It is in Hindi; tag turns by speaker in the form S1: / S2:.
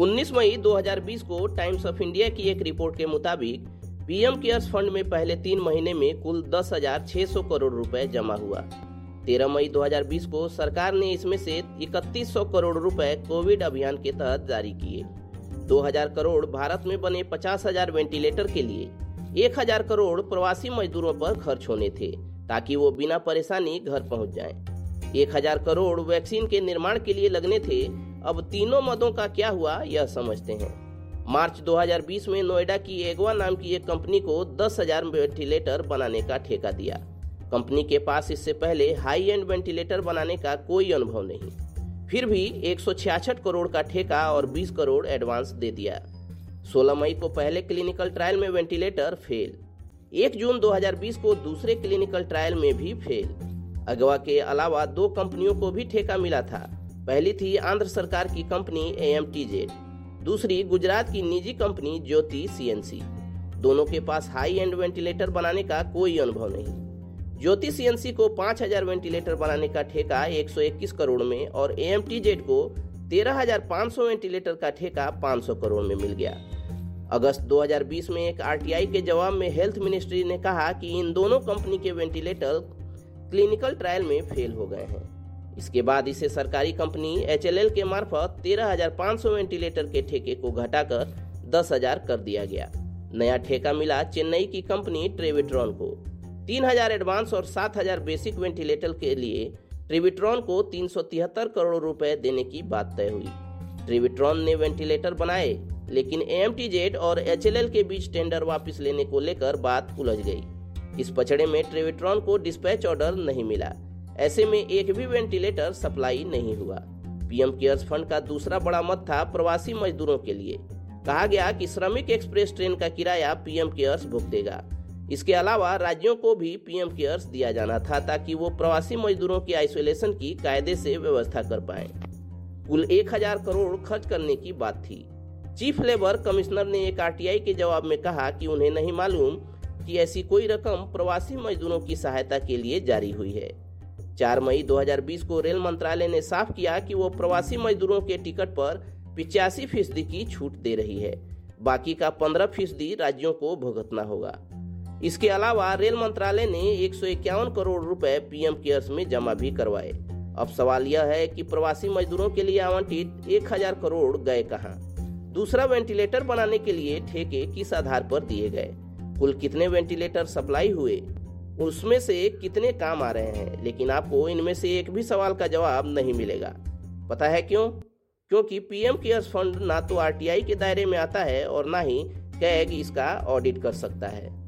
S1: 19 मई 2020 को टाइम्स ऑफ़ इंडिया की एक रिपोर्ट के मुताबिक, पीएम केयर्स फंड में पहले तीन महीने में कुल दस हज़ार छह सौ करोड़ रुपए जमा हुआ 13 मई 2020 को सरकार ने इसमें से 3100 करोड़ रुपए कोविड अभियान के तहत जारी किए 2000 करोड़ भारत में बने पचास हज़ार वेंटिलेटर के लिए 1000 करोड़ प्रवासी मजदूरों पर खर्च होने थे, ताकि वो बिना परेशानी घर पहुँच जाएँ। 1000 करोड़ वैक्सीन के निर्माण के लिए लगने थे अब तीनों मदों का क्या हुआ यह समझते हैं। मार्च 2020 में नोएडा की एगवा नाम की एक कंपनी को 10,000 वेंटिलेटर बनाने का ठेका दिया। कंपनी के पास इससे पहले हाई एंड वेंटिलेटर बनाने का कोई अनुभव नहीं। फिर भी एक करोड़ का ठेका और 20 करोड़ एडवांस दे दिया। 16 मई को पहले क्लिनिकल ट्रायल में वेंटिलेटर फेल। 1 जून 2020 को दूसरे क्लिनिकल ट्रायल में भी फेल। अगवा के अलावा दो कंपनियों को भी ठेका मिला था। पहली थी आंध्र सरकार की कंपनी ए दूसरी गुजरात की निजी कंपनी ज्योति सीएनसी दोनों के पास हाई एंड वेंटिलेटर बनाने का कोई अनुभव नहीं। ज्योति सीएनसी को 5000 वेंटिलेटर बनाने का ठेका 121 करोड़ में और ए को 13,500 वेंटिलेटर का ठेका 500 करोड़ में मिल गया। अगस्त 2020 में एक आरटीआई के जवाब में हेल्थ मिनिस्ट्री ने कहा कि इन दोनों कंपनी के वेंटिलेटर क्लिनिकल ट्रायल में फेल हो गए हैं। इसके बाद इसे सरकारी कंपनी एचएलएल के मार्फत 13,500 वेंटिलेटर के ठेके को घटाकर 10,000 कर दिया गया। नया ठेका मिला चेन्नई की कंपनी ट्रेविट्रॉन को। 3,000 एडवांस और 7,000 बेसिक वेंटिलेटर के लिए ट्रिविट्रॉन को तीन सौ तिहत्तर करोड़ रुपए देने की बात तय हुई। ट्रिविट्रॉन ने वेंटिलेटर बनाए लेकिन ए और एचएलएल के बीच टेंडर वापस लेने को लेकर बात उलझ गई। इस पचड़े में ट्रेविट्रॉन को डिस्पैच ऑर्डर नहीं मिला। ऐसे में एक भी वेंटिलेटर सप्लाई नहीं हुआ। पीएम केयर्स फंड का दूसरा बड़ा मत था प्रवासी मजदूरों के लिए। कहा गया कि श्रमिक एक्सप्रेस ट्रेन का किराया पीएम केयर्स भुगतेगा इसके अलावा राज्यों को भी पीएम केयर्स दिया जाना था ताकि वो प्रवासी मजदूरों की आइसोलेशन की कायदे से व्यवस्था कर पाए। कुल एक हज़ार करोड़ खर्च करने की बात थी। चीफ लेबर कमिश्नर ने एक आरटीआई के जवाब में कहा कि उन्हें नहीं मालूम कि ऐसी कोई रकम प्रवासी मजदूरों की सहायता के लिए जारी हुई है। चार मई 2020 को रेल मंत्रालय ने साफ़ किया कि वो प्रवासी मजदूरों के टिकट पर पिचासी फ़ीसदी की छूट दे रही है। बाकी का पंद्रह फ़ीसदी राज्यों को भुगतना होगा। इसके अलावा रेल मंत्रालय ने एक सौ इक्यावन करोड़ रुपए पीएम केयर्स में जमा भी करवाए। अब सवाल यह है कि प्रवासी मजदूरों के लिए आवंटित एक हज़ार करोड़ गए कहाँ? दूसरा वेंटिलेटर बनाने के लिए ठेके किस आधार पर दिए गए? कुल कितने वेंटिलेटर सप्लाई हुए? उसमें से कितने काम आ रहे हैं, लेकिन आपको इनमें से एक भी सवाल का जवाब नहीं मिलेगा। पता है क्यों? क्योंकि पीएम केयर्स फंड ना तो आरटीआई के दायरे में आता है और ना ही कैग इसका ऑडिट कर सकता है।